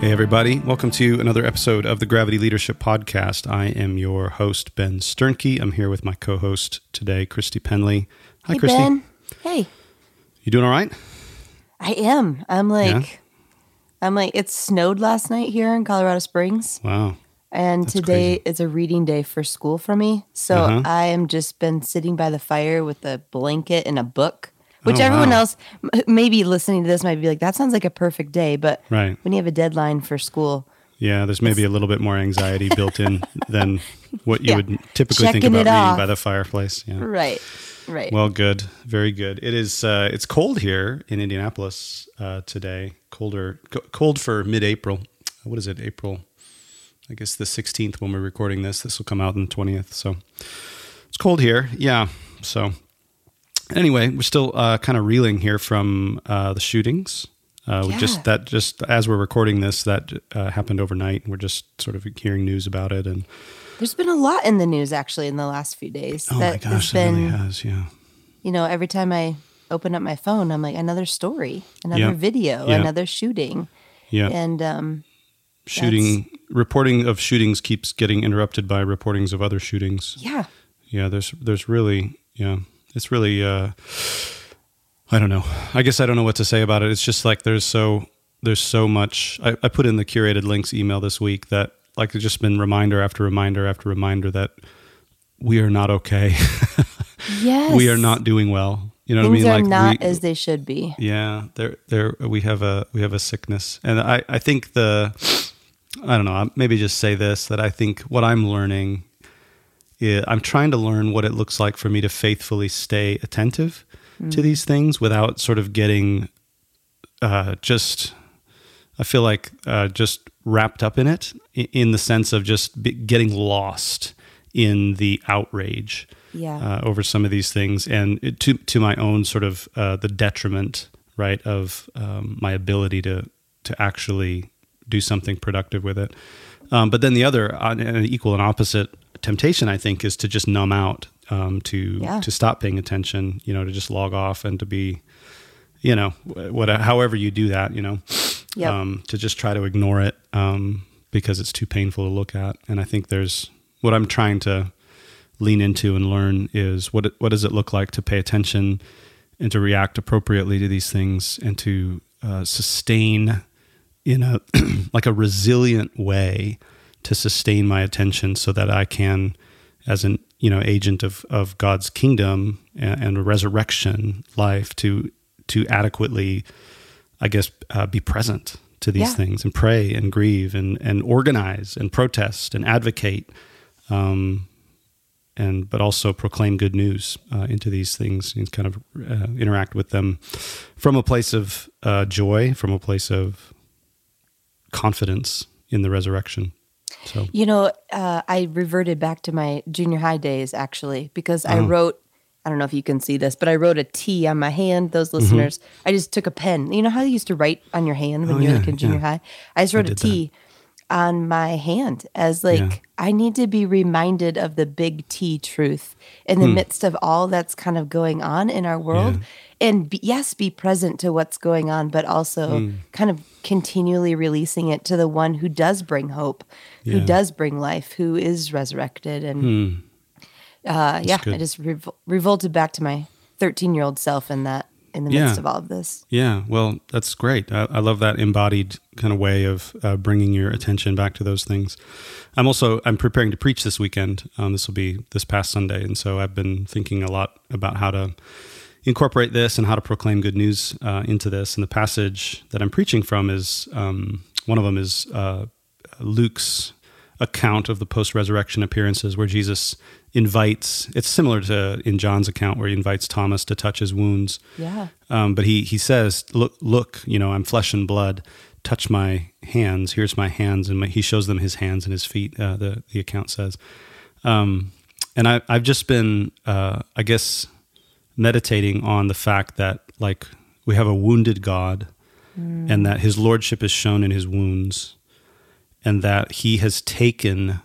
Hey, everybody. Welcome to another episode of the Gravity Leadership Podcast. I am your host, Ben Sternke. I'm here with my co host today, Christy Penley. Hi, hey, Christy. Ben. Hey. You doing all right? I am. I'm like, Yeah? I'm like, it snowed last night here in Colorado Springs. Wow. And That's today crazy. is a reading day for school for me. So Uh-huh. I am just been sitting by the fire with a blanket and a book, which Oh, everyone wow. else maybe listening to this might be like, that sounds like a perfect day. But Right. when you have a deadline for school, Yeah, there's maybe a little bit more anxiety built in than what you Yeah. would typically think about reading off. by the fireplace. Yeah. right, right. Well, good. Very good. It is. Uh, it's cold here in Indianapolis uh, today. Colder, co- cold for mid-April. What is it? April. I guess the 16th when we're recording this. This will come out on the 20th. So it's cold here. Yeah. So anyway, we're still uh, kind of reeling here from uh, the shootings. Uh, Yeah. Just that, just as we're recording this, that uh, happened overnight. We're just sort of hearing news about it, and There's been a lot in the news actually in the last few days. oh my gosh, it been, really has. Yeah. you know, every time I open up my phone, I'm like, another story, another Yeah. video, Yeah. another shooting. Yeah. And um, shooting reporting of shootings keeps getting interrupted by reportings of other shootings. yeah, Yeah, there's there's really yeah, it's really uh I don't know. I guess I don't know what to say about it. It's just like there's so there's so much I, I put in the curated links email this week that like it's just been reminder after reminder after reminder that we are not okay. yes, we are not doing well. You know Things what I mean? are not we- as they should be. yeah, there, there, we have a we have a sickness, and I, I think the, I don't know, maybe just say this that I think what I'm learning, is I'm trying to learn what it looks like for me to faithfully stay attentive to these things without sort of getting, uh, just, I feel like uh, just wrapped up in it, in the sense of just getting lost in the outrage Yeah. uh, over some of these things, and it, to to my own sort of uh, the detriment, right, of um, my ability to to actually do something productive with it. Um, but then the other, uh, an equal and opposite temptation, I think, is to just numb out, um, to Yeah. to stop paying attention, you know, to just log off and to be, you know, what however you do that, you know, Yep. um, to just try to ignore it um, because it's too painful to look at. And I think there's what I'm trying to lean into and learn is what it, what does it look like to pay attention and to react appropriately to these things and to uh, sustain in a like a resilient way to sustain my attention so that I can as an you know agent of of God's kingdom and, and resurrection life to to adequately I guess uh, be present to these Yeah. things and pray and grieve and and organize and protest and advocate um, and but also proclaim good news uh, into these things and kind of uh, interact with them from a place of uh, joy, from a place of confidence in the resurrection. So You know, uh, I reverted back to my junior high days actually because I Oh. wrote. I don't know if you can see this, but I wrote a T on my hand. Those Mm-hmm. listeners, I just took a pen. You know how you used to write on your hand when Oh, you were yeah, like in junior yeah. high? I just wrote a did T on my hand as like. I need to be reminded of the big T truth in the Hmm. midst of all that's kind of going on in our world. And be, yes, be present to what's going on, but also Hmm. kind of continually releasing it to the one who does bring hope, who does bring life, who is resurrected. And uh, yeah, I just revol- revolted back to my 13 year old self in that, in the Yeah. midst of all of this. Yeah, well, that's great. I, I love that embodied kind of way of uh, bringing your attention back to those things. I'm also I'm preparing to preach this weekend. Um, this will be this past Sunday, and so I've been thinking a lot about how to incorporate this and how to proclaim good news uh, into this. And the passage that I'm preaching from is um, one of them is uh, Luke's account of the post resurrection appearances where Jesus invites. It's similar to in John's account where he invites Thomas to touch his wounds. Yeah. Um, but he he says, "Look, look, you know, I'm flesh and blood. Touch my hands. Here's my hands." And my, he shows them his hands and his feet. Uh, the the account says. Um, and I, I've just been, uh, I guess, meditating on the fact that like we have a wounded God, mm. and that His lordship is shown in His wounds, and that He has taken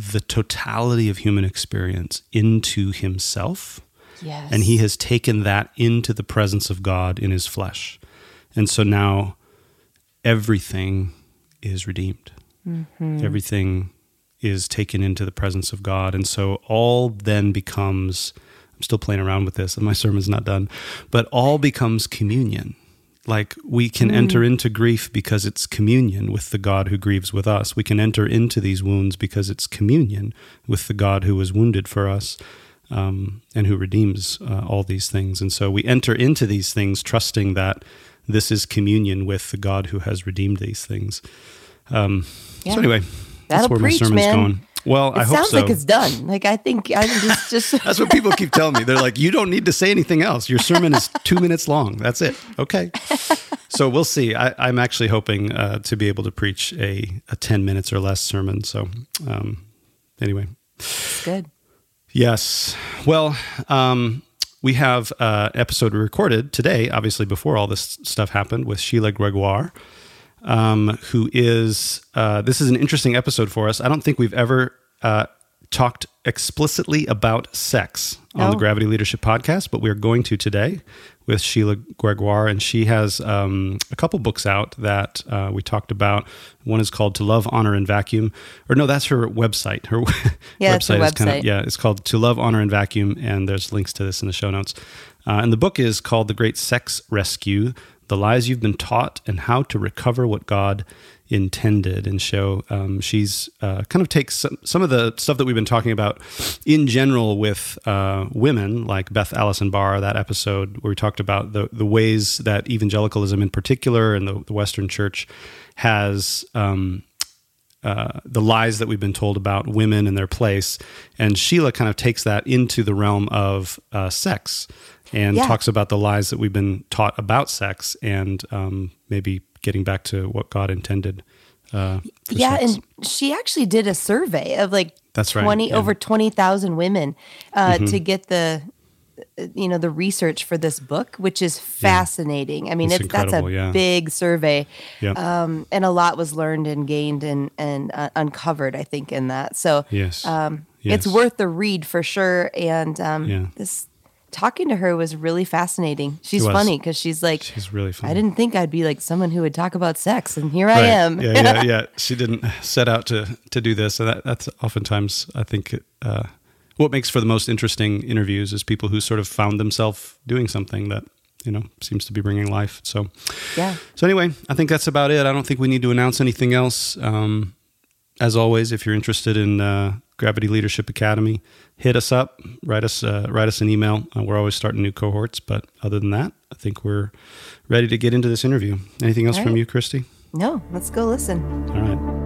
the totality of human experience into Himself. Yes. And he has taken that into the presence of God in his flesh. And so now everything is redeemed. Mm-hmm. Everything is taken into the presence of God. And so all then becomes, I'm still playing around with this, and my sermon's not done, but all becomes communion. Like we can mm. enter into grief because it's communion with the God who grieves with us. We can enter into these wounds because it's communion with the God who was wounded for us. Um, and who redeems uh, all these things. And so we enter into these things trusting that this is communion with the God who has redeemed these things. Um, yeah. So, anyway, That'll That's where preach, my sermon's man. going. Well, it I hope sounds so. like it's done. Like I think I just just. That's what people keep telling me. They're like, you don't need to say anything else. Your sermon is two minutes long. That's it. Okay. So we'll see. I, am actually hoping uh, to be able to preach a, a ten minutes or less sermon. So um, anyway, good. Yes. Well, um, we have an uh, episode recorded today, obviously before all this stuff happened, with Sheila Gregoire um, who is, uh, this is an interesting episode for us. I don't think we've ever uh, talked explicitly about sex on no. the Gravity Leadership Podcast, but we're going to today with Sheila Gregoire. And she has um, a couple books out that uh, we talked about. One is called To Love, Honor, and Vacuum. Or no, that's her website. Her yeah, website, her is kind of, yeah, it's called To Love, Honor, and Vacuum. And there's links to this in the show notes. Uh, and the book is called The Great Sex Rescue the lies you've been taught, and how to recover what God intended. And show um, she's uh, kind of takes some, some, of the stuff that we've been talking about in general with uh, women, like Beth Allison Barr, that episode where we talked about the, the ways that evangelicalism in particular and the, the Western church has. Um, uh, the lies that we've been told about women and their place. And Sheila kind of takes that into the realm of uh, sex and yeah. talks about the lies that we've been taught about sex and um, maybe getting back to what God intended. Uh, yeah, sex. and she actually did a survey of like that's right, twenty yeah. over twenty thousand women uh, mm-hmm. to get the you know the research for this book, which is fascinating. Yeah. I mean, it's, it's that's a yeah. big survey, yeah. um, and a lot was learned and gained and and uh, uncovered. I think in that, so yes. Um, yes. it's worth the read for sure. And um, yeah. this talking to her was really fascinating. She's funny because she's like, she's really funny. I didn't think I'd be like someone who would talk about sex, and here right. I am. yeah, yeah, yeah. She didn't set out to to do this, and that, that's oftentimes I think uh, what makes for the most interesting interviews is people who sort of found themselves doing something that you know seems to be bringing life. So yeah. So anyway, I think that's about it. I don't think we need to announce anything else. Um, as always, if you're interested in uh, Gravity Leadership Academy, hit us up, write us, uh, write us an email. Uh, we're always starting new cohorts, but other than that, I think we're ready to get into this interview. Anything else right. from you, Christy? No, let's go listen. All right.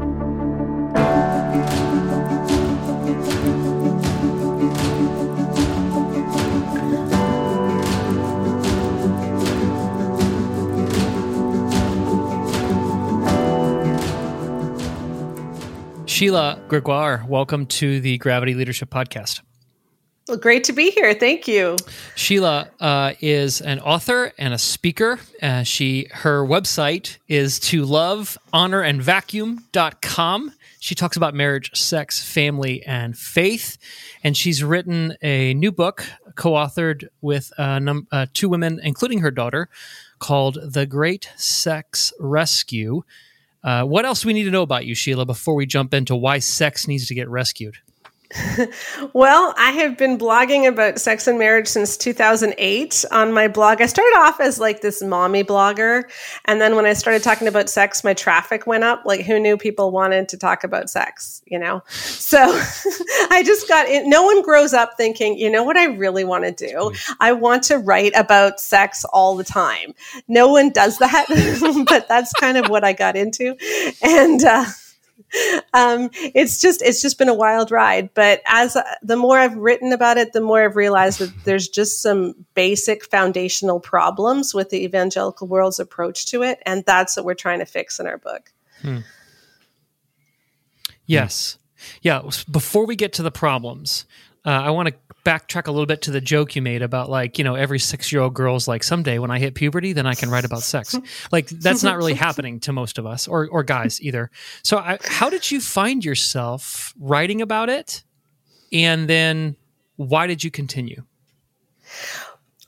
Sheila Gregoire, welcome to the Gravity Leadership Podcast. Well, great to be here. Thank you. Sheila uh, is an author and a speaker. Uh, she her website is to love, honor, and vacuum.com. She talks about marriage, sex, family, and faith. And she's written a new book, co authored with uh, num- uh, two women, including her daughter, called The Great Sex Rescue uh, what else we need to know about you, Sheila, before we jump into why sex needs to get rescued? well, I have been blogging about sex and marriage since 2008 on my blog. I started off as like this mommy blogger. And then when I started talking about sex, my traffic went up. Like, who knew people wanted to talk about sex, you know? So I just got in. No one grows up thinking, you know what I really want to do? I want to write about sex all the time. No one does that, but that's kind of what I got into. And, uh, um, it's just it's just been a wild ride. But as uh, the more I've written about it, the more I've realized that there's just some basic foundational problems with the evangelical world's approach to it, and that's what we're trying to fix in our book. Hmm. Yes. Yeah. Before we get to the problems, uh, I want to backtrack a little bit to the joke you made about like you know every six year old girl's like someday when I hit puberty then I can write about sex. like that's not really happening to most of us or or guys either. So I, how did you find yourself writing about it, and then why did you continue?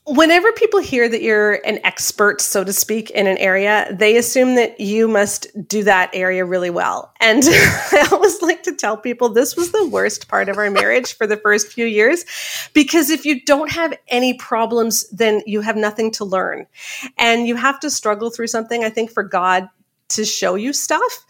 Whenever people hear that you're an expert, so to speak, in an area, they assume that you must do that area really well. And I always like to tell people this was the worst part of our marriage for the first few years, because if you don't have any problems, then you have nothing to learn. And you have to struggle through something, I think, for God to show you stuff.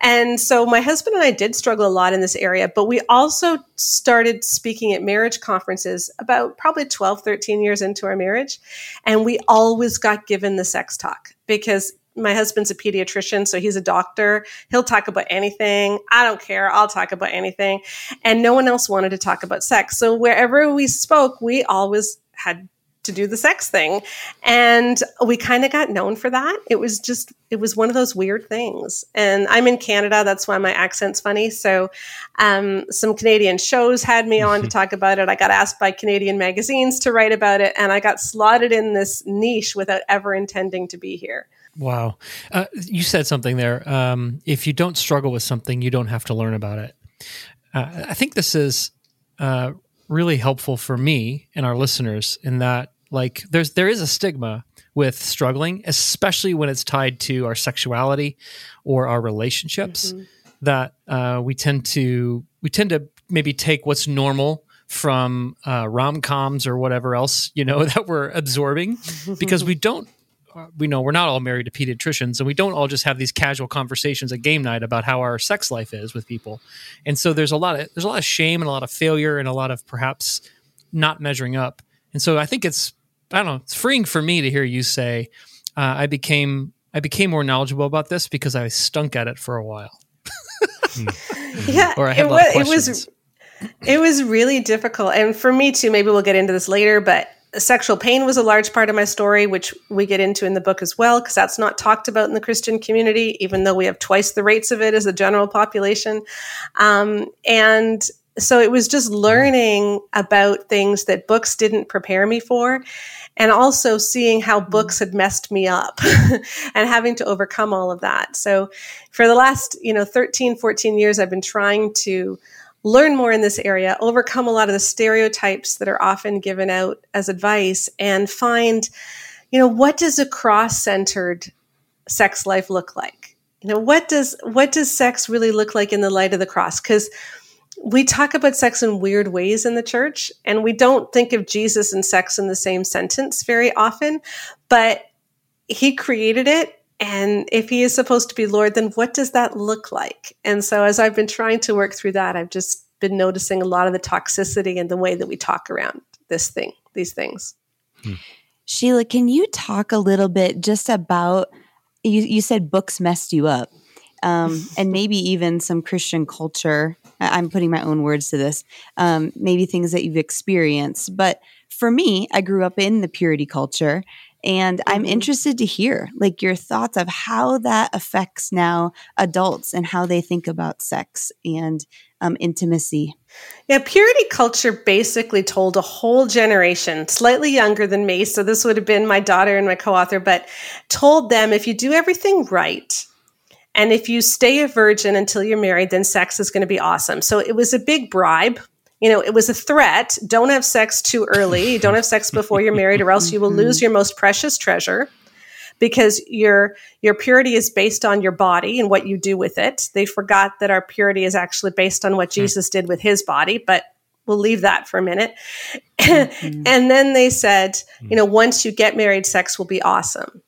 And so my husband and I did struggle a lot in this area, but we also started speaking at marriage conferences about probably 12, 13 years into our marriage. And we always got given the sex talk because my husband's a pediatrician, so he's a doctor. He'll talk about anything. I don't care. I'll talk about anything. And no one else wanted to talk about sex. So wherever we spoke, we always had to do the sex thing. And we kind of got known for that. It was just, it was one of those weird things. And I'm in Canada. That's why my accent's funny. So um, some Canadian shows had me on to talk about it. I got asked by Canadian magazines to write about it. And I got slotted in this niche without ever intending to be here. Wow. Uh, you said something there. Um, if you don't struggle with something, you don't have to learn about it. Uh, I think this is uh, really helpful for me and our listeners in that like there's there is a stigma with struggling, especially when it's tied to our sexuality or our relationships. Mm-hmm. That uh, we tend to we tend to maybe take what's normal from uh, rom coms or whatever else you know that we're absorbing because we don't we know we're not all married to pediatricians and we don't all just have these casual conversations at game night about how our sex life is with people and so there's a lot of there's a lot of shame and a lot of failure and a lot of perhaps not measuring up and so i think it's i don't know it's freeing for me to hear you say uh, i became i became more knowledgeable about this because i stunk at it for a while yeah or I had it, was, it was it was really difficult and for me too maybe we'll get into this later but sexual pain was a large part of my story, which we get into in the book as well, because that's not talked about in the Christian community, even though we have twice the rates of it as the general population. Um, and so it was just learning about things that books didn't prepare me for. And also seeing how mm. books had messed me up and having to overcome all of that. So for the last, you know, 13, 14 years, I've been trying to learn more in this area, overcome a lot of the stereotypes that are often given out as advice, and find, you know, what does a cross-centered sex life look like? You know, what does what does sex really look like in the light of the cross? Because we talk about sex in weird ways in the church, and we don't think of Jesus and sex in the same sentence very often, but he created it and if he is supposed to be Lord, then what does that look like? And so as I've been trying to work through that, I've just been noticing a lot of the toxicity and the way that we talk around this thing, these things. Hmm. Sheila, can you talk a little bit just about you, you said books messed you up. Um, and maybe even some Christian culture. I'm putting my own words to this. Um, maybe things that you've experienced. But for me, I grew up in the purity culture, and mm-hmm. I'm interested to hear like your thoughts of how that affects now adults and how they think about sex and um, intimacy. Yeah, purity culture basically told a whole generation, slightly younger than me. So this would have been my daughter and my co author, but told them if you do everything right, and if you stay a virgin until you're married, then sex is going to be awesome. So it was a big bribe you know, it was a threat. Don't have sex too early. Don't have sex before you're married, or else you will lose your most precious treasure because your your purity is based on your body and what you do with it. They forgot that our purity is actually based on what hmm. Jesus did with his body, but we'll leave that for a minute. Mm-hmm. and then they said, you know, once you get married, sex will be awesome.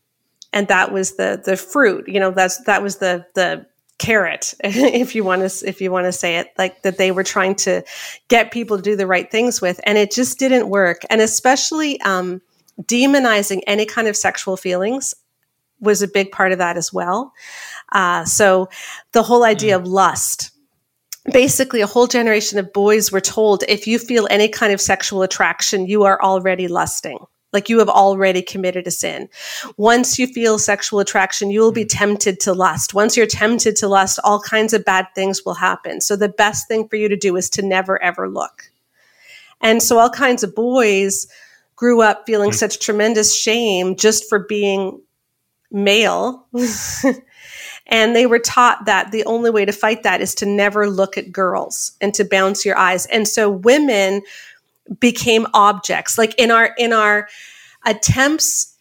And that was the the fruit. You know, that's that was the the carrot if you want to if you want to say it like that they were trying to get people to do the right things with and it just didn't work and especially um, demonizing any kind of sexual feelings was a big part of that as well Uh, so the whole idea of lust, basically a whole generation of boys were told if you feel any kind of sexual attraction, you are already lusting. Like you have already committed a sin. Once you feel sexual attraction, you will be tempted to lust. Once you're tempted to lust, all kinds of bad things will happen. So the best thing for you to do is to never ever look. And so all kinds of boys grew up feeling mm. such tremendous shame just for being male. and they were taught that the only way to fight that is to never look at girls and to bounce your eyes. And so women became objects. Like in our in our attempts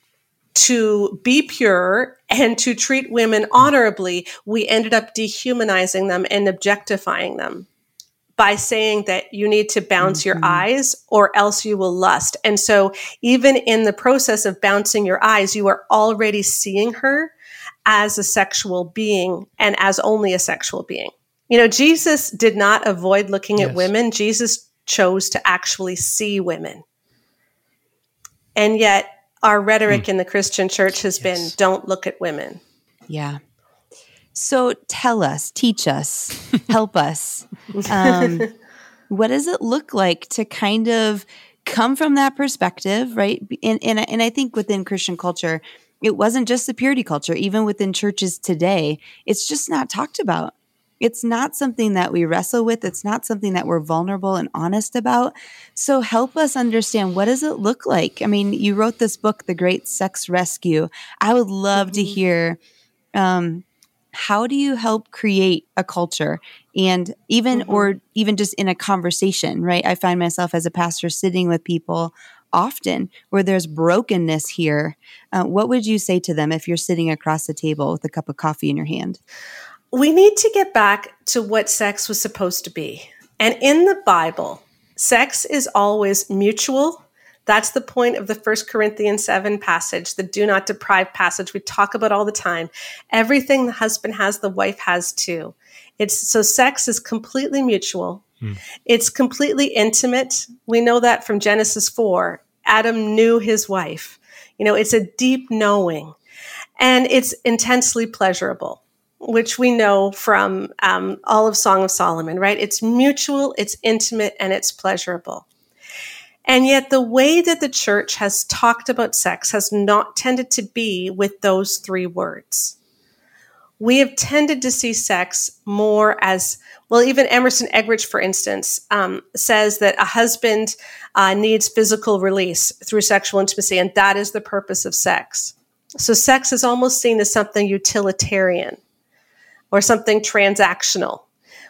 to be pure and to treat women honorably, we ended up dehumanizing them and objectifying them by saying that you need to bounce mm-hmm. your eyes or else you will lust. And so, even in the process of bouncing your eyes, you are already seeing her as a sexual being and as only a sexual being. You know, Jesus did not avoid looking yes. at women, Jesus chose to actually see women. And yet, our rhetoric mm. in the Christian church has yes. been don't look at women. Yeah. So tell us, teach us, help us. Um, what does it look like to kind of come from that perspective, right? And, and, and I think within Christian culture, it wasn't just the purity culture, even within churches today, it's just not talked about. It's not something that we wrestle with. It's not something that we're vulnerable and honest about. So help us understand what does it look like? I mean, you wrote this book, The Great Sex Rescue. I would love mm-hmm. to hear um, how do you help create a culture and even mm-hmm. or even just in a conversation right i find myself as a pastor sitting with people often where there's brokenness here uh, what would you say to them if you're sitting across the table with a cup of coffee in your hand we need to get back to what sex was supposed to be and in the bible sex is always mutual that's the point of the First Corinthians 7 passage, the do not deprive passage we talk about all the time. Everything the husband has, the wife has too. It's so sex is completely mutual. Hmm. It's completely intimate. We know that from Genesis 4. Adam knew his wife. You know, it's a deep knowing and it's intensely pleasurable which we know from um, all of Song of Solomon, right? It's mutual, it's intimate, and it's pleasurable. And yet, the way that the church has talked about sex has not tended to be with those three words. We have tended to see sex more as well, even Emerson Eggerichs, for instance, um, says that a husband uh, needs physical release through sexual intimacy, and that is the purpose of sex. So, sex is almost seen as something utilitarian or something transactional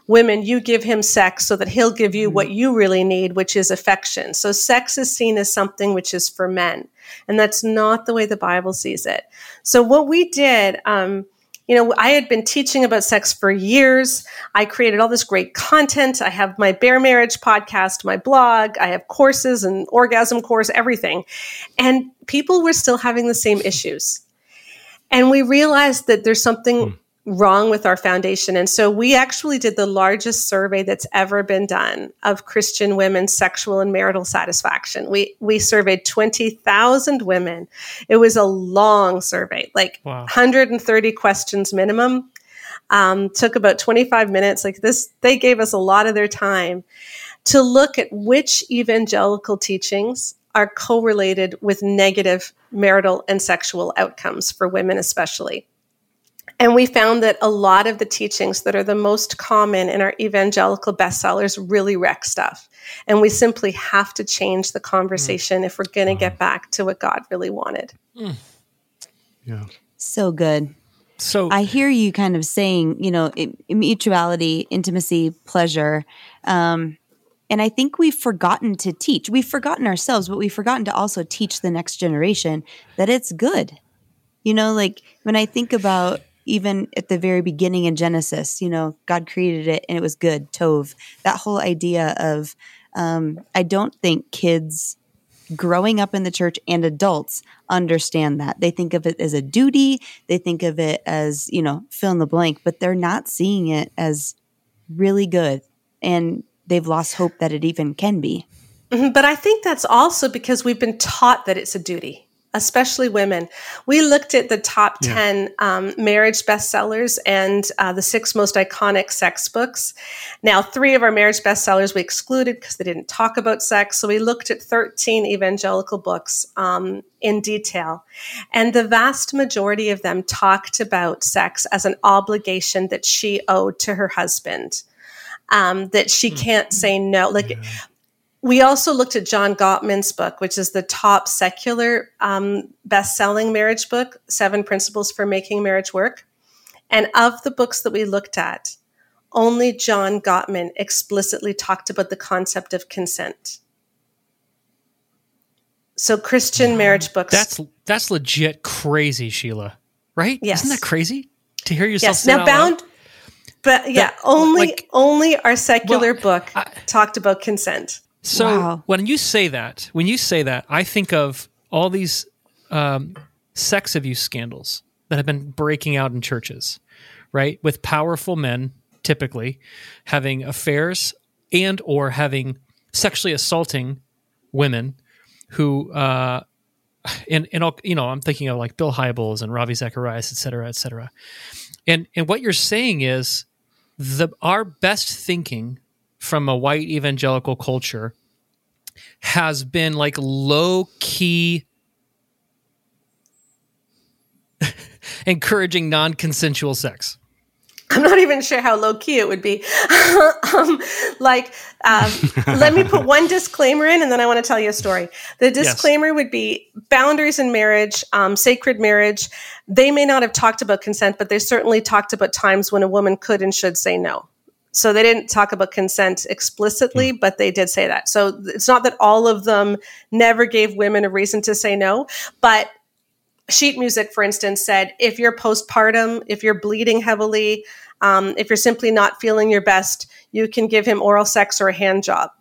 women, you give him sex so that he'll give you what mm-hmm. you really need, which is affection. So sex is seen as something which is for men. And that's not the way the Bible sees it. So what we did, um, you know, I had been teaching about sex for years. I created all this great content. I have my Bare Marriage podcast, my blog, I have courses and orgasm course, everything. And people were still having the same issues. And we realized that there's something hmm wrong with our foundation. And so we actually did the largest survey that's ever been done of Christian women's sexual and marital satisfaction. We we surveyed 20,000 women. It was a long survey, like wow. 130 questions minimum. Um, took about 25 minutes. Like this, they gave us a lot of their time to look at which evangelical teachings are correlated with negative marital and sexual outcomes for women, especially. And we found that a lot of the teachings that are the most common in our evangelical bestsellers really wreck stuff. And we simply have to change the conversation mm. if we're going to get back to what God really wanted. Mm. Yeah. So good. So I hear you kind of saying, you know, mutuality, intimacy, pleasure. Um, and I think we've forgotten to teach. We've forgotten ourselves, but we've forgotten to also teach the next generation that it's good. You know, like when I think about even at the very beginning in Genesis, you know, God created it and it was good, Tov. That whole idea of, um, I don't think kids growing up in the church and adults understand that. They think of it as a duty, they think of it as, you know, fill in the blank, but they're not seeing it as really good. And they've lost hope that it even can be. Mm-hmm, but I think that's also because we've been taught that it's a duty especially women. We looked at the top yeah. 10 um, marriage bestsellers and uh, the six most iconic sex books. Now, three of our marriage bestsellers we excluded because they didn't talk about sex. So we looked at 13 evangelical books um, in detail. And the vast majority of them talked about sex as an obligation that she owed to her husband. Um, that she hmm. can't say no. Like yeah we also looked at John Gottman's book, which is the top secular um, best selling marriage book, Seven Principles for Making Marriage Work. And of the books that we looked at, only John Gottman explicitly talked about the concept of consent. So Christian marriage books. That's that's legit crazy, Sheila. Right? Yes. Isn't that crazy to hear yourself? Yes. Now bound. Loud? But yeah, only like, only our secular well, book I, talked about consent. So wow. when you say that, when you say that, I think of all these um, sex abuse scandals that have been breaking out in churches, right? With powerful men typically having affairs and or having sexually assaulting women who uh and and all, you know i'm thinking of like bill hybels and ravi zacharias et cetera et cetera and and what you're saying is the our best thinking from a white evangelical culture has been like low key encouraging non consensual sex. I'm not even sure how low key it would be. um, like, um, let me put one disclaimer in and then I want to tell you a story. The disclaimer yes. would be boundaries in marriage, um, sacred marriage. They may not have talked about consent, but they certainly talked about times when a woman could and should say no. So they didn't talk about consent explicitly, mm. but they did say that. So it's not that all of them never gave women a reason to say no, but sheet music, for instance, said if you're postpartum, if you're bleeding heavily, um, if you're simply not feeling your best, you can give him oral sex or a hand job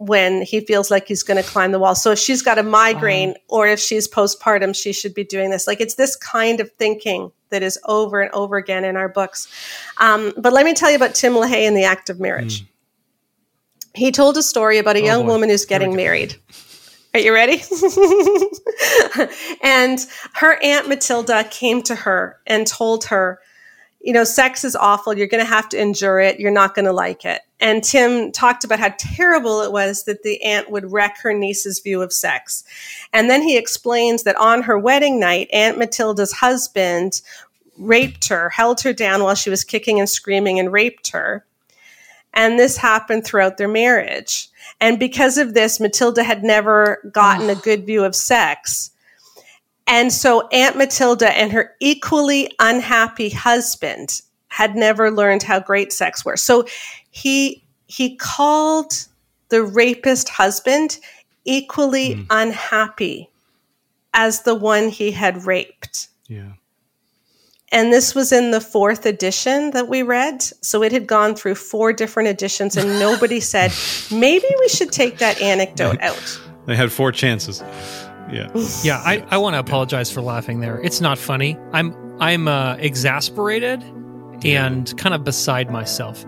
when he feels like he's going to climb the wall. So if she's got a migraine or if she's postpartum, she should be doing this. Like it's this kind of thinking that is over and over again in our books. Um, but let me tell you about Tim LaHaye and the act of marriage. Mm. He told a story about a oh young boy. woman who's getting married. Are you ready? and her aunt Matilda came to her and told her, you know, sex is awful. You're going to have to endure it. You're not going to like it. And Tim talked about how terrible it was that the aunt would wreck her niece's view of sex. And then he explains that on her wedding night, Aunt Matilda's husband raped her, held her down while she was kicking and screaming and raped her. And this happened throughout their marriage. And because of this, Matilda had never gotten a good view of sex. And so Aunt Matilda and her equally unhappy husband had never learned how great sex was. So he he called the rapist husband equally mm. unhappy as the one he had raped. Yeah. And this was in the fourth edition that we read. So it had gone through four different editions, and nobody said, maybe we should take that anecdote out. They had four chances. Yeah. Yeah, I, I want to apologize for laughing there. It's not funny. I'm I'm uh, exasperated and kind of beside myself.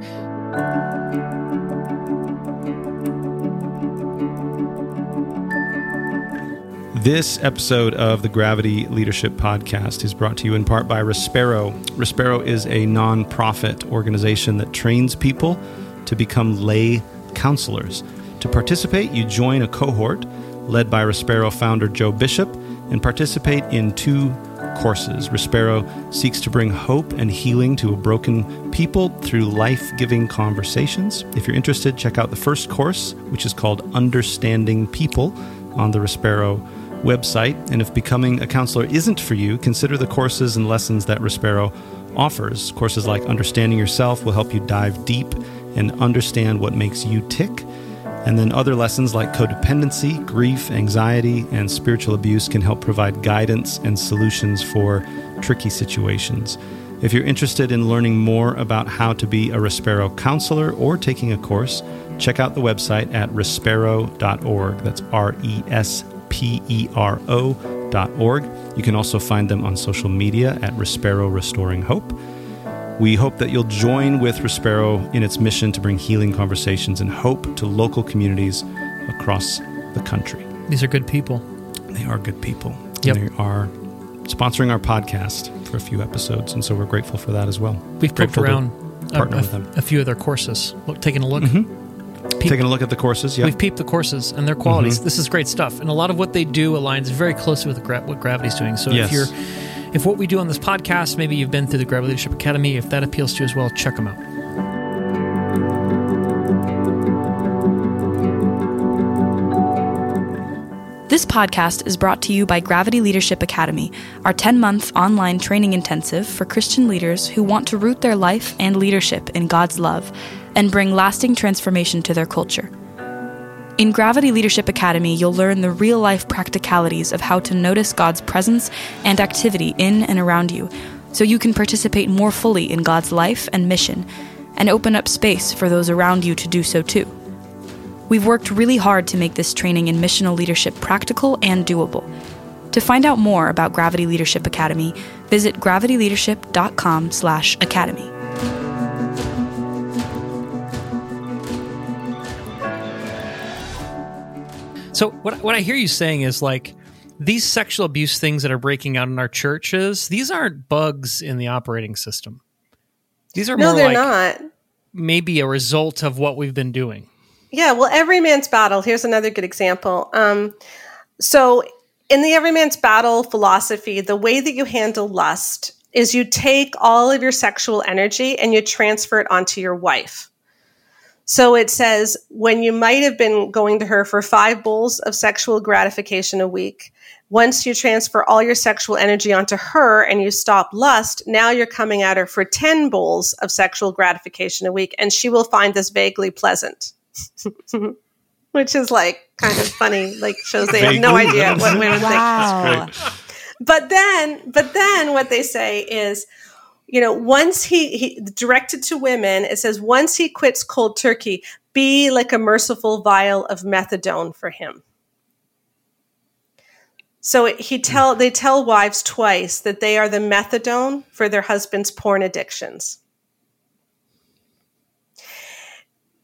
This episode of the Gravity Leadership Podcast is brought to you in part by Respero. Respero is a nonprofit organization that trains people to become lay counselors. To participate, you join a cohort led by Respero founder Joe Bishop and participate in two courses. Respero seeks to bring hope and healing to a broken people through life giving conversations. If you're interested, check out the first course, which is called Understanding People on the Respero website. And if becoming a counselor isn't for you, consider the courses and lessons that Respero offers. Courses like Understanding Yourself will help you dive deep and understand what makes you tick. And then other lessons like codependency, grief, anxiety, and spiritual abuse can help provide guidance and solutions for tricky situations. If you're interested in learning more about how to be a Respero counselor or taking a course, check out the website at respero.org. That's R E S P E R O.org. You can also find them on social media at Respero Restoring Hope. We hope that you'll join with Respero in its mission to bring healing conversations and hope to local communities across the country. These are good people. They are good people. Yep. They are sponsoring our podcast for a few episodes, and so we're grateful for that as well. We've poked around a, partner a- with them. a few of their courses, look, taking a look. Peep- Taking a look at the courses, yeah. We've peeped the courses and their qualities. Mm-hmm. This is great stuff, and a lot of what they do aligns very closely with gra- what Gravity's doing. So Yes. if you're, if what we do on this podcast, maybe you've been through the Gravity Leadership Academy, if that appeals to you as well, check them out. This podcast is brought to you by Gravity Leadership Academy, our 10 month online training intensive for Christian leaders who want to root their life and leadership in God's love and bring lasting transformation to their culture. In Gravity Leadership Academy, you'll learn the real life practicalities of how to notice God's presence and activity in and around you so you can participate more fully in God's life and mission and open up space for those around you to do so too. We've worked really hard to make this training in missional leadership practical and doable. To find out more about Gravity Leadership Academy, visit gravityleadership.com/academy. So what what I hear you saying is like these sexual abuse things that are breaking out in our churches. These aren't bugs in the operating system. These are No, more they're like not. maybe a result of what we've been doing. Yeah, well, every man's battle. Here's another good example. Um, so, in the every man's battle philosophy, the way that you handle lust is you take all of your sexual energy and you transfer it onto your wife. So it says when you might have been going to her for five bowls of sexual gratification a week, once you transfer all your sexual energy onto her and you stop lust, now you're coming at her for 10 bowls of sexual gratification a week, and she will find this vaguely pleasant. Which is like kind of funny, like shows they have no idea what women think. Wow. But then, but then what they say is, you know, once he, he directed to women, it says, once he quits cold turkey, be like a merciful vial of methadone for him. So he tell they tell wives twice that they are the methadone for their husband's porn addictions.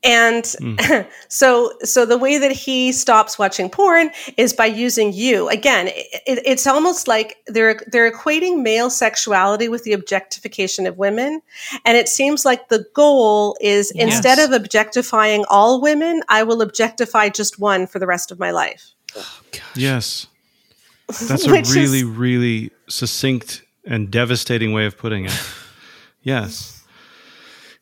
And mm. so so the way that he stops watching porn is by using you. Again, it, it- it's almost like they're they're equating male sexuality with the objectification of women, and it seems like the goal is Yes. instead of objectifying all women, I will objectify just one for the rest of my life. Oh, yes. That's a Which is- really, really succinct and devastating way of putting it. Yes.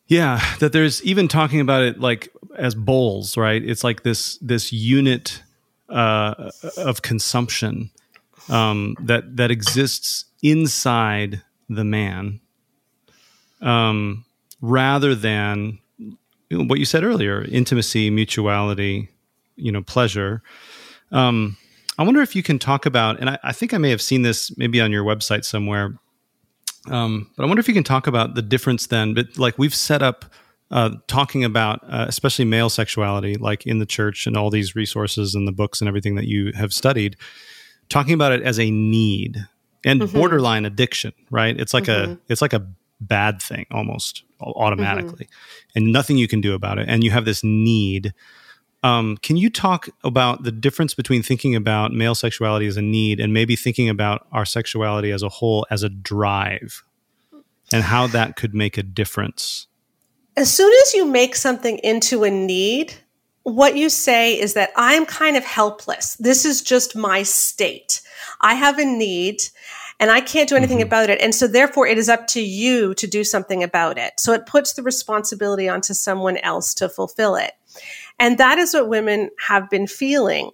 Yeah, that there's even talking about it like as bowls, right? It's like this this unit uh, of consumption um, that that exists inside the man, um, rather than what you said earlier: intimacy, mutuality, you know, pleasure. Um, I wonder if you can talk about, and I, I think I may have seen this maybe on your website somewhere. Um, but I wonder if you can talk about the difference then. But like we've set up uh, talking about, uh, especially male sexuality, like in the church and all these resources and the books and everything that you have studied, talking about it as a need and borderline addiction. Right? It's like a it's like a bad thing almost automatically, and nothing you can do about it. And you have this need. Um, can you talk about the difference between thinking about male sexuality as a need and maybe thinking about our sexuality as a whole as a drive and how that could make a difference? as soon as you make something into a need, what you say is that I'm kind of helpless. This is just my state. I have a need and I can't do anything about it. And so therefore it is up to you to do something about it. So it puts the responsibility onto someone else to fulfill it. And that is what women have been feeling.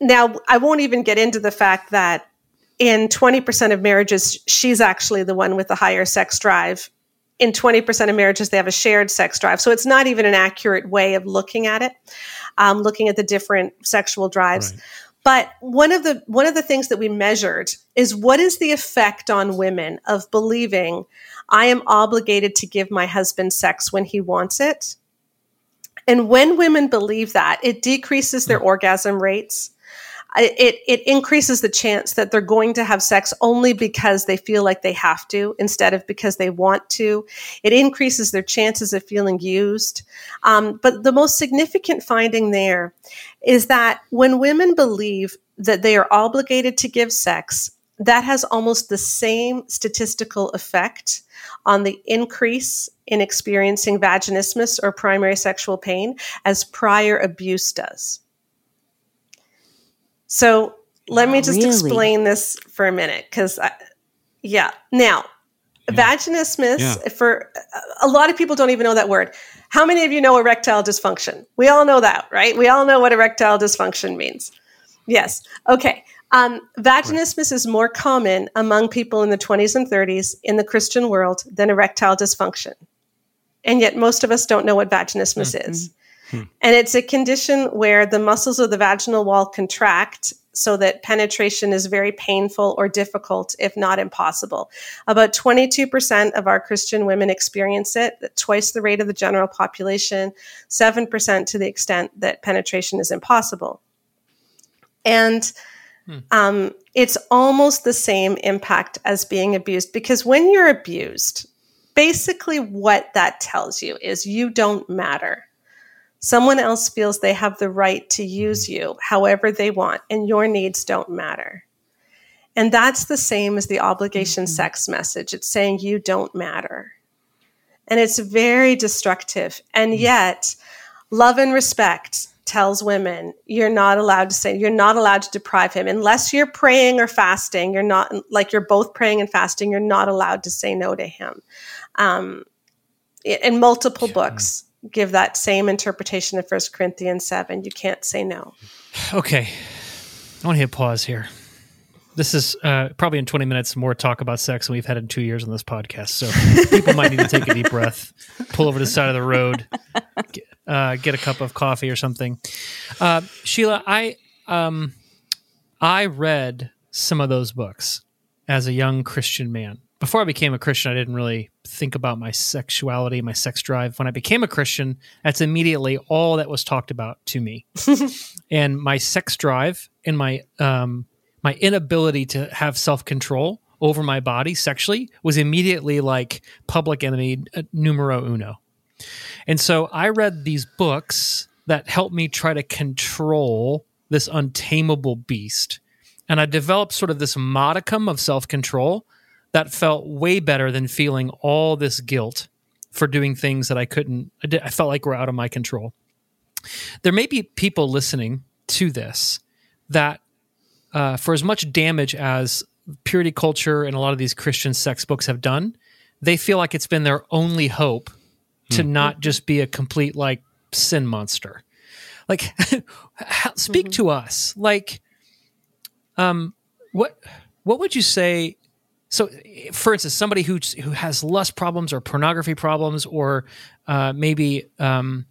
Now, I won't even get into the fact that in 20% of marriages, she's actually the one with the higher sex drive in 20% of marriages they have a shared sex drive so it's not even an accurate way of looking at it um, looking at the different sexual drives Right. but one of the one of the things that we measured is what is the effect on women of believing i am obligated to give my husband sex when he wants it and when women believe that it decreases their orgasm rates it it increases the chance that they're going to have sex only because they feel like they have to instead of because they want to. It increases their chances of feeling used. Um, but the most significant finding there is that when women believe that they are obligated to give sex, that has almost the same statistical effect on the increase in experiencing vaginismus or primary sexual pain as prior abuse does. So let me just Really? explain this for a minute because, yeah. Now, vaginismus, Yeah. for a lot of people don't even know that word. How many of you know erectile dysfunction? We all know that, right? We all know what erectile dysfunction means. Yes. Okay. Um, vaginismus is more common among people in the 20s and 30s in the Christian world than erectile dysfunction. And yet, most of us don't know what vaginismus mm-hmm. is. Hmm. And it's a condition where the muscles of the vaginal wall contract so that penetration is very painful or difficult, if not impossible. About 22% of our Christian women experience it, twice the rate of the general population, 7% to the extent that penetration is impossible. And hmm. um, it's almost the same impact as being abused because when you're abused, basically what that tells you is you don't matter. Someone else feels they have the right to use you however they want, and your needs don't matter. And that's the same as the obligation mm-hmm. sex message. It's saying you don't matter. And it's very destructive. And mm. yet, love and respect tells women you're not allowed to say, you're not allowed to deprive him. Unless you're praying or fasting, you're not, like you're both praying and fasting, you're not allowed to say no to him. Um, in multiple books, give that same interpretation of 1 Corinthians 7. You can't say no. Okay. I want to hit pause here. This is uh, probably in 20 minutes more talk about sex than we've had in two years on this podcast. So people might need to take a deep breath, pull over to the side of the road, get, uh, get a cup of coffee or something. Uh, Sheila, I um, I read some of those books as a young Christian man. Before I became a Christian, I didn't really think about my sexuality, my sex drive. When I became a Christian, that's immediately all that was talked about to me and my sex drive and my um, my inability to have self control over my body sexually was immediately like public enemy uh, numero uno. And so I read these books that helped me try to control this untamable beast. And I developed sort of this modicum of self control that felt way better than feeling all this guilt for doing things that I couldn't, I did- I felt like were out of my control there may be people listening to this that uh, for as much damage as purity culture and a lot of these christian sex books have done they feel like it's been their only hope to not just be a complete like sin monster. Like speak to us. Like um what what would you say so for instance somebody who who has lust problems or pornography problems or uh, maybe um,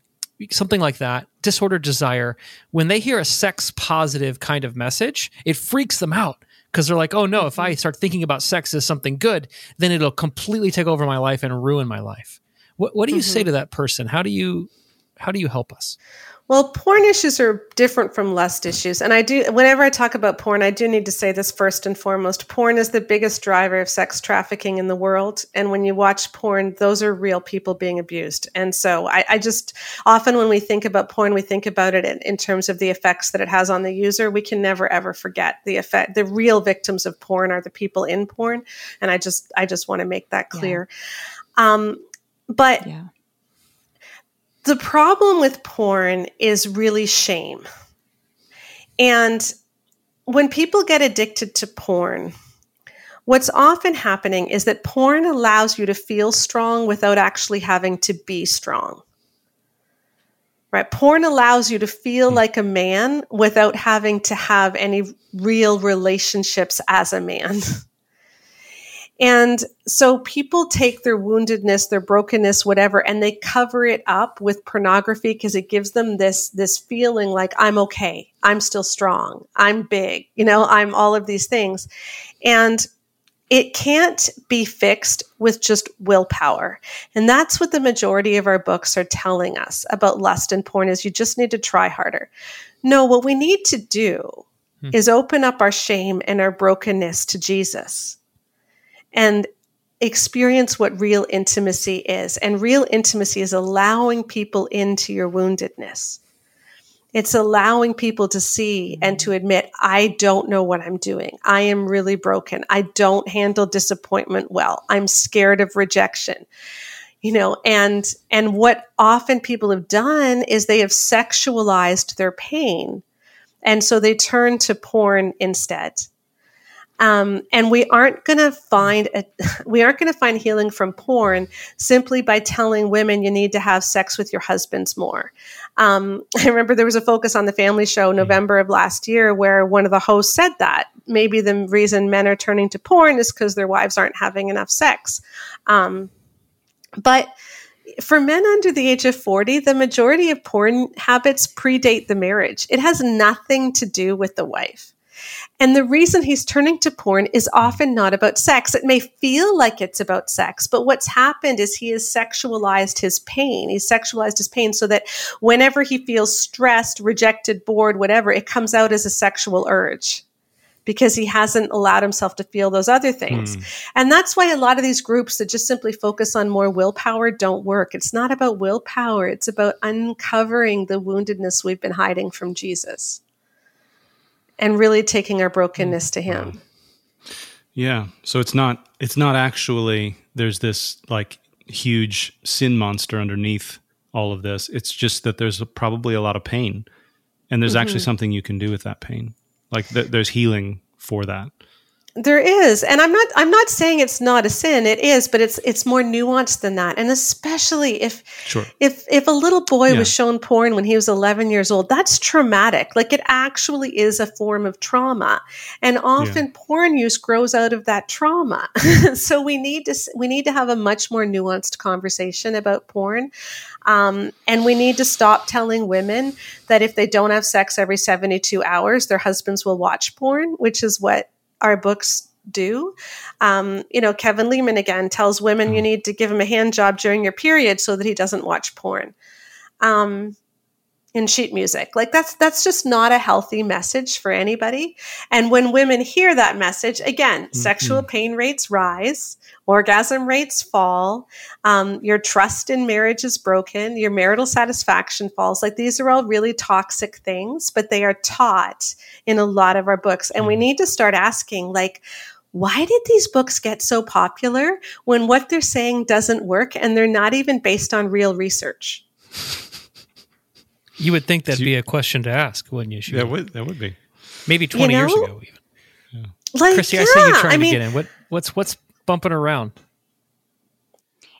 something like that, disordered desire, when they hear a sex positive kind of message, it freaks them out because they're like, oh no, if I mm-hmm. start thinking about sex as something good, then it'll completely take over my life and ruin my life. What, what do you say mm-hmm. to that person? How do you how do you help us? Well, porn issues are different from lust issues. And I do, whenever I talk about porn, I do need to say this first and foremost. Porn is the biggest driver of sex trafficking in the world. And when you watch porn, those are real people being abused. And so I, I just often when we think about porn, we think about it in, in terms of the effects that it has on the user. We can never ever forget the effect. The real victims of porn are the people in porn. And I just, I just want to make that clear. Um, but Yeah. The problem with porn is really shame. And when people get addicted to porn, what's often happening is that porn allows you to feel strong without actually having to be strong. Right? Porn allows you to feel hmm. like a man without having to have any real relationships as a man. And so people take their woundedness, their brokenness, whatever, and they cover it up with pornography because it gives them this this feeling like I'm okay, I'm still strong, I'm big, you know, I'm all of these things. And it can't be fixed with just willpower. And that's what the majority of our books are telling us about lust and porn is you just need to try harder. No, what we need to do hmm. is open up our shame and our brokenness to Jesus and experience what real intimacy is. And real intimacy is allowing people into your woundedness. It's allowing people to see and to admit, I don't know what I'm doing. I am really broken. I don't handle disappointment well. I'm scared of rejection. You know, and and what often people have done is they have sexualized their pain. And so they turn to porn instead. Um, and we aren't going to find a, we aren't going to find healing from porn simply by telling women you need to have sex with your husbands more. Um, I remember there was a focus on the family show November of last year where one of the hosts said that maybe the reason men are turning to porn is because their wives aren't having enough sex. Um, but for men under the age of 40, the majority of porn habits predate the marriage. It has nothing to do with the wife. And the reason he's turning to porn is often not about sex. It may feel like it's about sex, but what's happened is he has sexualized his pain. He's sexualized his pain so that whenever he feels stressed, rejected, bored, whatever, it comes out as a sexual urge because he hasn't allowed himself to feel those other things. Mm. And that's why a lot of these groups that just simply focus on more willpower don't work. It's not about willpower, it's about uncovering the woundedness we've been hiding from Jesus and really taking our brokenness to him. Yeah. So it's not it's not actually there's this like huge sin monster underneath all of this. It's just that there's a, probably a lot of pain and there's mm-hmm. actually something you can do with that pain. Like th- there's healing for that. There is, and I'm not. I'm not saying it's not a sin. It is, but it's it's more nuanced than that. And especially if sure. if if a little boy yeah. was shown porn when he was 11 years old, that's traumatic. Like it actually is a form of trauma, and often yeah. porn use grows out of that trauma. so we need to we need to have a much more nuanced conversation about porn. Um, and we need to stop telling women that if they don't have sex every 72 hours, their husbands will watch porn, which is what our books do. Um, you know, Kevin Leman again tells women you mm. need to give him a hand job during your period so that he doesn't watch porn. Um, in sheet music. Like that's that's just not a healthy message for anybody. And when women hear that message, again, mm-hmm. sexual pain rates rise, orgasm rates fall, um, your trust in marriage is broken, your marital satisfaction falls. Like these are all really toxic things, but they are taught in a lot of our books. And we mm-hmm. need to start asking, like, why did these books get so popular when what they're saying doesn't work and they're not even based on real research? You would think that'd be a question to ask, wouldn't you? That would that would be. Maybe twenty you know? years ago, even. Yeah. Like, Christy, yeah, I see you trying I mean, to get in. What what's what's bumping around?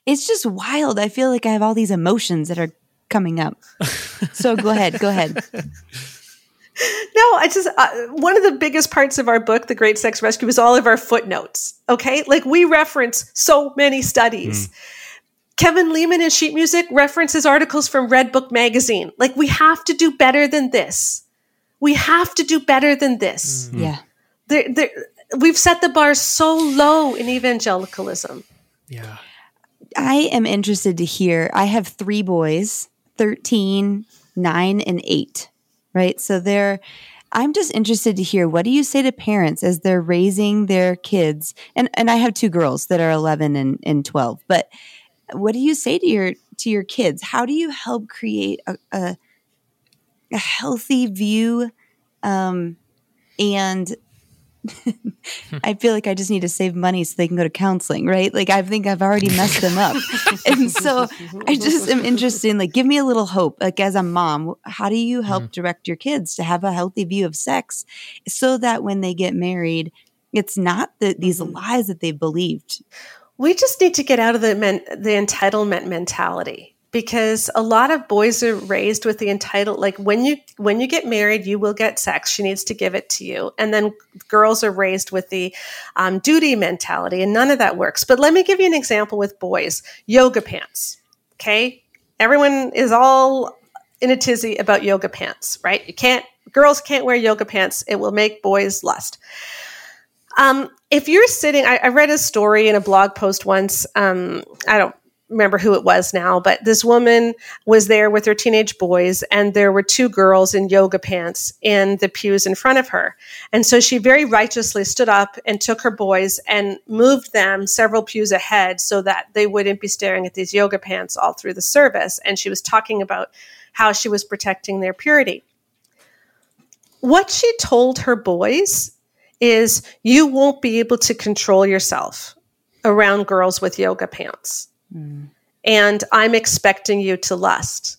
It's just wild. I feel like I have all these emotions that are coming up. so go ahead, go ahead. No, I just uh, one of the biggest parts of our book, The Great Sex Rescue, is all of our footnotes. Okay, like we reference so many studies. Mm Kevin Leman in sheet music references articles from Redbook magazine. Like we have to do better than this. We have to do better than this. Mm-hmm. Yeah. They're, they're, we've set the bar so low in evangelicalism. Yeah. I am interested to hear. I have three boys 13, 9, and 8. Right. So they're, I'm just interested to hear what do you say to parents as they're raising their kids? And, and I have two girls that are 11 and, and 12, but what do you say to your to your kids how do you help create a, a, a healthy view um, and I feel like I just need to save money so they can go to counseling, right? Like I think I've already messed them up. and so I just am interested in like give me a little hope. Like as a mom, how do you help mm-hmm. direct your kids to have a healthy view of sex so that when they get married, it's not the, these mm-hmm. lies that they believed we just need to get out of the men- the entitlement mentality because a lot of boys are raised with the entitled like when you when you get married you will get sex. She needs to give it to you. And then girls are raised with the um, duty mentality and none of that works. But let me give you an example with boys. Yoga pants okay? Everyone is all in a tizzy about yoga pants right? You can't girls can't wear yoga pants. It will make boys lust um, if you're sitting, I, I, read a story in a blog post once. Um, I don't remember who it was now, but this woman was there with her teenage boys, and there were two girls in yoga pants in the pews in front of her. And so she very righteously stood up and took her boys and moved them several pews ahead so that they wouldn't be staring at these yoga pants all through the service. And she was talking about how she was protecting their purity. what she told her boys is you won't be able to control yourself around girls with yoga pants. Mm. And I'm expecting you to lust.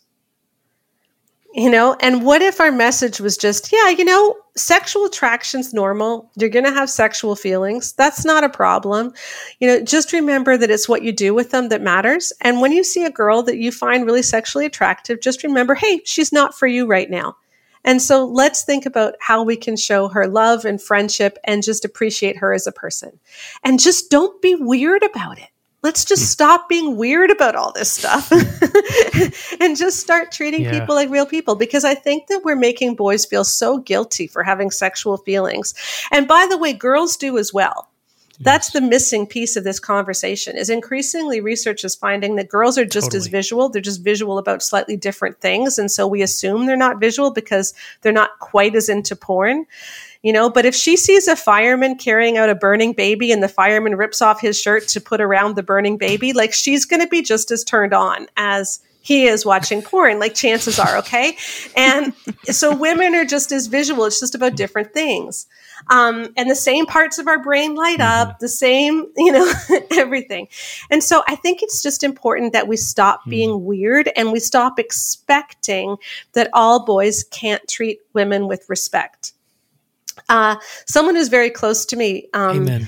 You know, and what if our message was just, yeah, you know, sexual attraction's normal. You're going to have sexual feelings. That's not a problem. You know, just remember that it's what you do with them that matters. And when you see a girl that you find really sexually attractive, just remember, hey, she's not for you right now. And so let's think about how we can show her love and friendship and just appreciate her as a person. And just don't be weird about it. Let's just hmm. stop being weird about all this stuff and just start treating yeah. people like real people because I think that we're making boys feel so guilty for having sexual feelings. And by the way, girls do as well. That's the missing piece of this conversation is increasingly research is finding that girls are just totally. as visual. They're just visual about slightly different things. And so we assume they're not visual because they're not quite as into porn. You know, but if she sees a fireman carrying out a burning baby and the fireman rips off his shirt to put around the burning baby, like she's going to be just as turned on as he is watching porn like chances are okay and so women are just as visual it's just about different things um, and the same parts of our brain light up mm-hmm. the same you know everything and so i think it's just important that we stop mm-hmm. being weird and we stop expecting that all boys can't treat women with respect uh, someone who's very close to me. Um, Amen.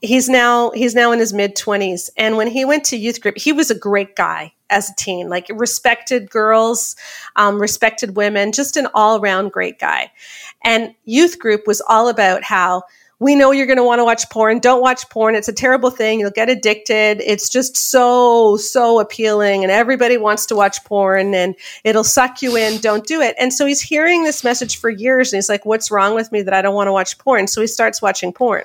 He's now he's now in his mid twenties, and when he went to youth group, he was a great guy as a teen, like respected girls, um, respected women, just an all around great guy. And youth group was all about how we know you're going to want to watch porn. Don't watch porn. It's a terrible thing. You'll get addicted. It's just so, so appealing. And everybody wants to watch porn and it'll suck you in. Don't do it. And so he's hearing this message for years. And he's like, what's wrong with me that I don't want to watch porn? So he starts watching porn.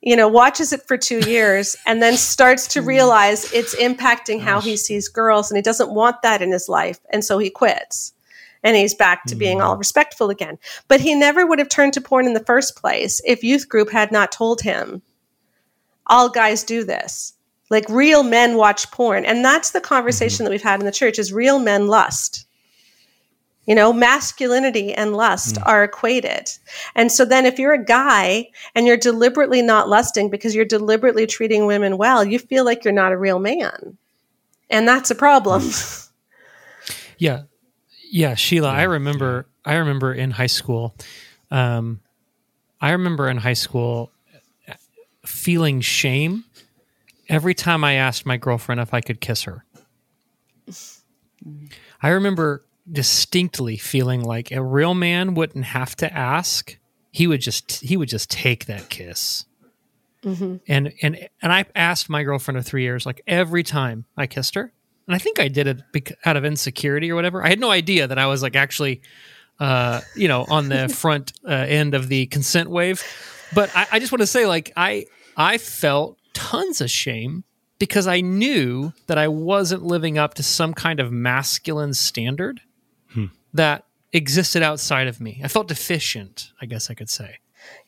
You know, watches it for two years and then starts to hmm. realize it's impacting how he sees girls. And he doesn't want that in his life. And so he quits and he's back to being all mm. respectful again. But he never would have turned to porn in the first place if youth group had not told him, all guys do this. Like real men watch porn. And that's the conversation mm-hmm. that we've had in the church is real men lust. You know, masculinity and lust mm. are equated. And so then if you're a guy and you're deliberately not lusting because you're deliberately treating women well, you feel like you're not a real man. And that's a problem. Mm. Yeah. Yeah, Sheila, yeah. I remember I remember in high school um, I remember in high school feeling shame every time I asked my girlfriend if I could kiss her. I remember distinctly feeling like a real man wouldn't have to ask. He would just he would just take that kiss. Mm-hmm. And and and I asked my girlfriend of three years, like every time I kissed her, and I think I did it out of insecurity or whatever. I had no idea that I was like actually, uh, you know, on the front uh, end of the consent wave. But I, I just want to say, like, I I felt tons of shame because I knew that I wasn't living up to some kind of masculine standard hmm. that existed outside of me. I felt deficient, I guess I could say.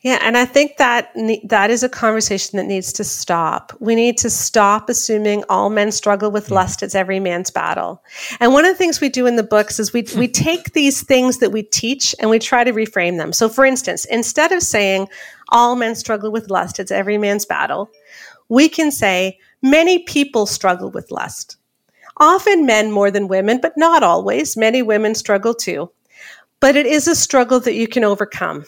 Yeah, and I think that that is a conversation that needs to stop. We need to stop assuming all men struggle with hmm. lust. It's every man's battle. And one of the things we do in the books is we we hmm. take these things that we teach and we try to reframe them. So, for instance, instead of saying all men struggle with lust, it's every man's battle, we can say many people struggle with lust. Often men more than women, but not always. Many women struggle too. But it is a struggle that you can overcome.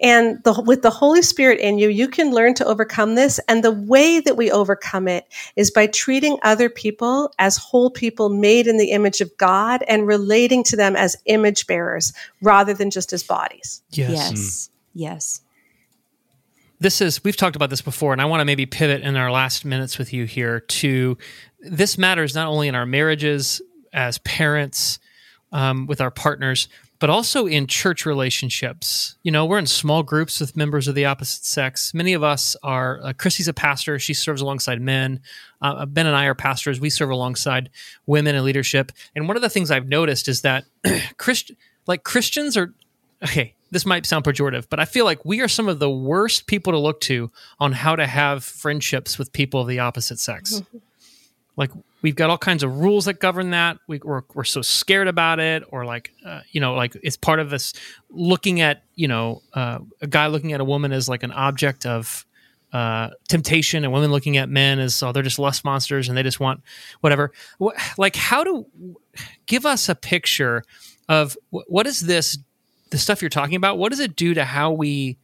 And the, with the Holy Spirit in you, you can learn to overcome this. And the way that we overcome it is by treating other people as whole people made in the image of God and relating to them as image bearers rather than just as bodies. Yes. Yes. Mm. yes. This is, we've talked about this before, and I want to maybe pivot in our last minutes with you here to this matters not only in our marriages, as parents, um, with our partners, but also in church relationships. You know, we're in small groups with members of the opposite sex. Many of us are, uh, Chrissy's a pastor. She serves alongside men. Uh, ben and I are pastors. We serve alongside women in leadership. And one of the things I've noticed is that Christ, like Christians are, okay, this might sound pejorative, but I feel like we are some of the worst people to look to on how to have friendships with people of the opposite sex. Mm-hmm. Like we've got all kinds of rules that govern that. We, are we're so scared about it, or like, uh, you know, like it's part of this looking at, you know, uh, a guy looking at a woman as like an object of uh, temptation, and women looking at men as oh they're just lust monsters and they just want whatever. What, like, how to give us a picture of what is this the stuff you're talking about? What does it do to how we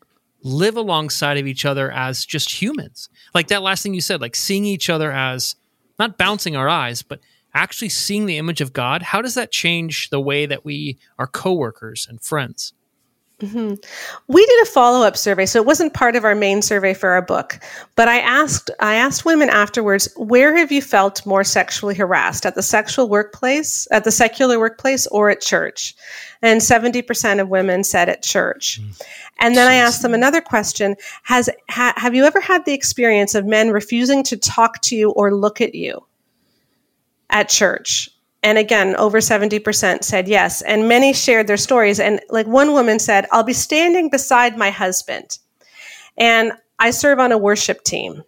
live alongside of each other as just humans. Like that last thing you said, like seeing each other as not bouncing our eyes, but actually seeing the image of God. How does that change the way that we are coworkers and friends? Mm-hmm. We did a follow up survey, so it wasn't part of our main survey for our book. But I asked I asked women afterwards, where have you felt more sexually harassed at the sexual workplace, at the secular workplace, or at church? And seventy percent of women said at church. Mm. And then I asked them another question: Has ha, have you ever had the experience of men refusing to talk to you or look at you at church? And again, over 70% said yes. And many shared their stories. And like one woman said, I'll be standing beside my husband. And I serve on a worship team.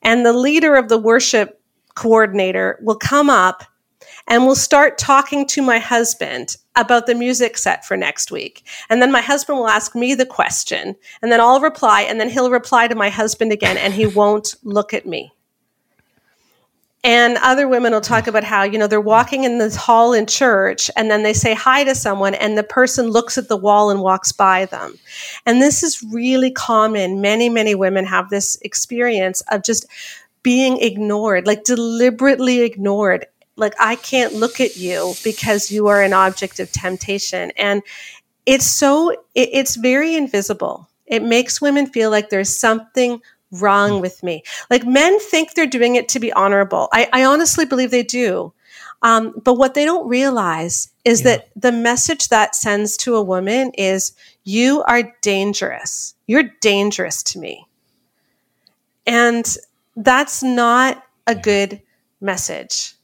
And the leader of the worship coordinator will come up and will start talking to my husband about the music set for next week. And then my husband will ask me the question, and then I'll reply, and then he'll reply to my husband again, and he won't look at me. And other women will talk mm. about how, you know, they're walking in this hall in church and then they say hi to someone and the person looks at the wall and walks by them. And this is really common. Many, many women have this experience of just being ignored, like deliberately ignored. Like, I can't look at you because you are an object of temptation. And it's so, it, it's very invisible. It makes women feel like there's something wrong with me. Like men think they're doing it to be honorable. I, I honestly believe they do. Um, but what they don't realize is yeah. that the message that sends to a woman is you are dangerous. You're dangerous to me. And that's not a good message.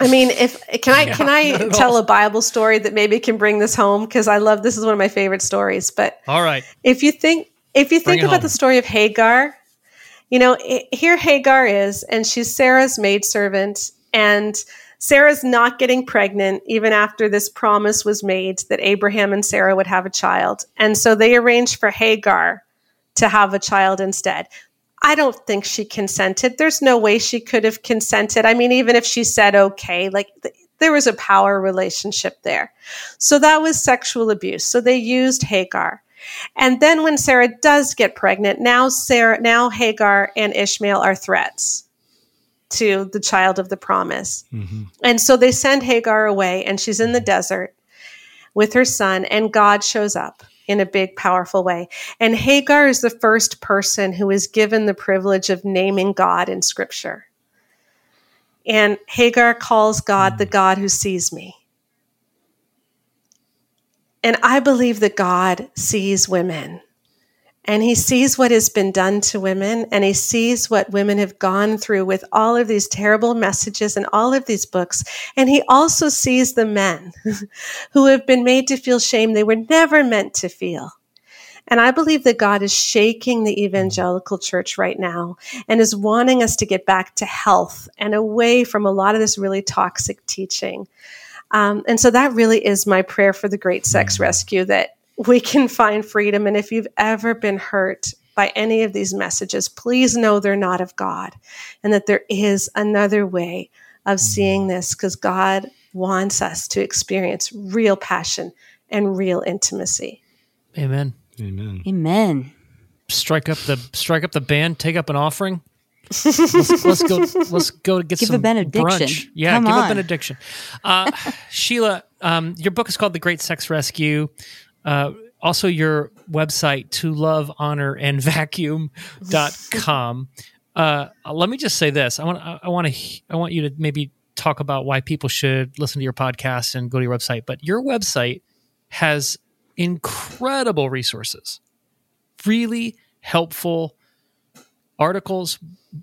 I mean, if can I yeah, can I tell a Bible story that maybe can bring this home because I love this is one of my favorite stories. But all right, if you think if you think about home. the story of Hagar, you know, it, here Hagar is, and she's Sarah's maidservant, and Sarah's not getting pregnant even after this promise was made that Abraham and Sarah would have a child. And so they arranged for Hagar to have a child instead. I don't think she consented. There's no way she could have consented. I mean, even if she said okay, like th- there was a power relationship there. So that was sexual abuse. So they used Hagar. And then when Sarah does get pregnant, now Sarah, now Hagar and Ishmael are threats to the child of the promise. Mm-hmm. And so they send Hagar away and she's in the desert with her son and God shows up in a big powerful way. And Hagar is the first person who is given the privilege of naming God in scripture. And Hagar calls God the God who sees me. And I believe that God sees women and he sees what has been done to women and he sees what women have gone through with all of these terrible messages and all of these books. And he also sees the men who have been made to feel shame they were never meant to feel. And I believe that God is shaking the evangelical church right now and is wanting us to get back to health and away from a lot of this really toxic teaching. Um, and so that really is my prayer for the great sex mm-hmm. rescue that we can find freedom. And if you've ever been hurt by any of these messages, please know they're not of God and that there is another way of seeing mm-hmm. this because God wants us to experience real passion and real intimacy. Amen. Amen. Amen. Strike up the strike up the band, take up an offering let's, let's, go. Let's go get give some a benediction. brunch. Yeah, Come give on. a benediction. Uh, Sheila, um, your book is called The Great Sex Rescue. Uh, also, your website to love, honor, and vacuum.com. Uh, let me just say this. I want. I want to. I want you to maybe talk about why people should listen to your podcast and go to your website. But your website has incredible resources, really helpful articles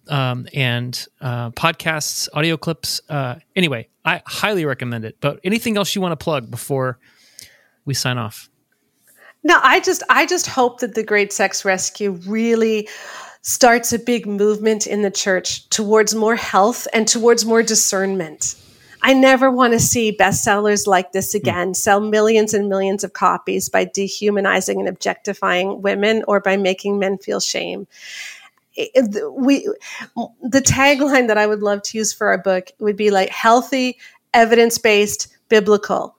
um, and uh, podcasts, audio clips. Uh, anyway, I highly recommend it. But anything else you want to plug before we sign off? No, I just I just hope that the Great Sex Rescue really starts a big movement in the church towards more health and towards more discernment. I never want to see bestsellers like this again mm. sell millions and millions of copies by dehumanizing and objectifying women or by making men feel shame. We, the tagline that I would love to use for our book would be like healthy, evidence based, biblical.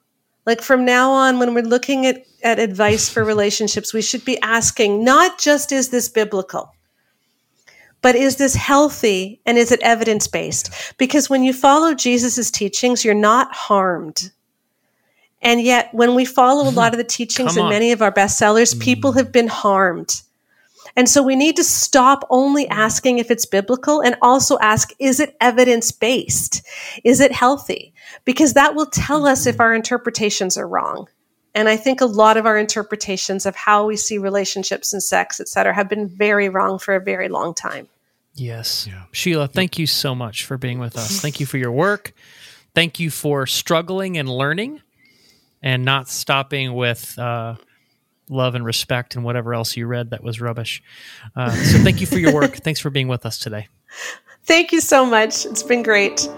Like from now on, when we're looking at, at advice for relationships, we should be asking not just is this biblical, but is this healthy and is it evidence based? Because when you follow Jesus' teachings, you're not harmed. And yet, when we follow a lot of the teachings in many of our bestsellers, people mm. have been harmed. And so we need to stop only asking if it's biblical and also ask, is it evidence based? Is it healthy? Because that will tell us if our interpretations are wrong. And I think a lot of our interpretations of how we see relationships and sex, et cetera, have been very wrong for a very long time. Yes. Yeah. Sheila, thank you so much for being with us. Thank you for your work. Thank you for struggling and learning and not stopping with uh, love and respect and whatever else you read that was rubbish. Uh, so thank you for your work. Thanks for being with us today. Thank you so much. It's been great.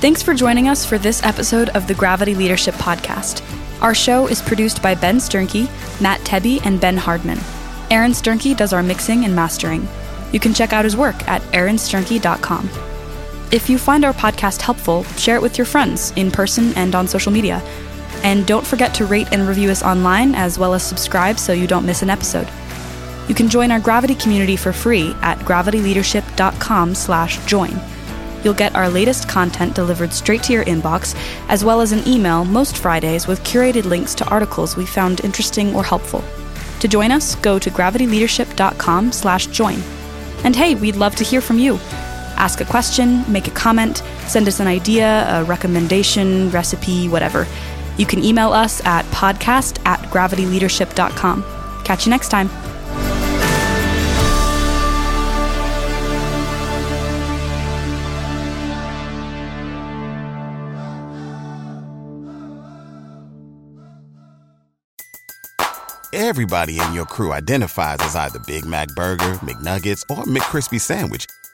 Thanks for joining us for this episode of the Gravity Leadership Podcast. Our show is produced by Ben Sternke, Matt Tebbe, and Ben Hardman. Aaron Sternke does our mixing and mastering. You can check out his work at aaronsternke.com. If you find our podcast helpful, share it with your friends in person and on social media. And don't forget to rate and review us online as well as subscribe so you don't miss an episode. You can join our Gravity community for free at gravityleadership.com/join. You'll get our latest content delivered straight to your inbox, as well as an email most Fridays with curated links to articles we found interesting or helpful. To join us, go to gravityleadership.com/join. And hey, we'd love to hear from you. Ask a question, make a comment, send us an idea, a recommendation, recipe, whatever. You can email us at podcast at gravityleadership.com. Catch you next time. Everybody in your crew identifies as either Big Mac Burger, McNuggets, or McCrispy Sandwich.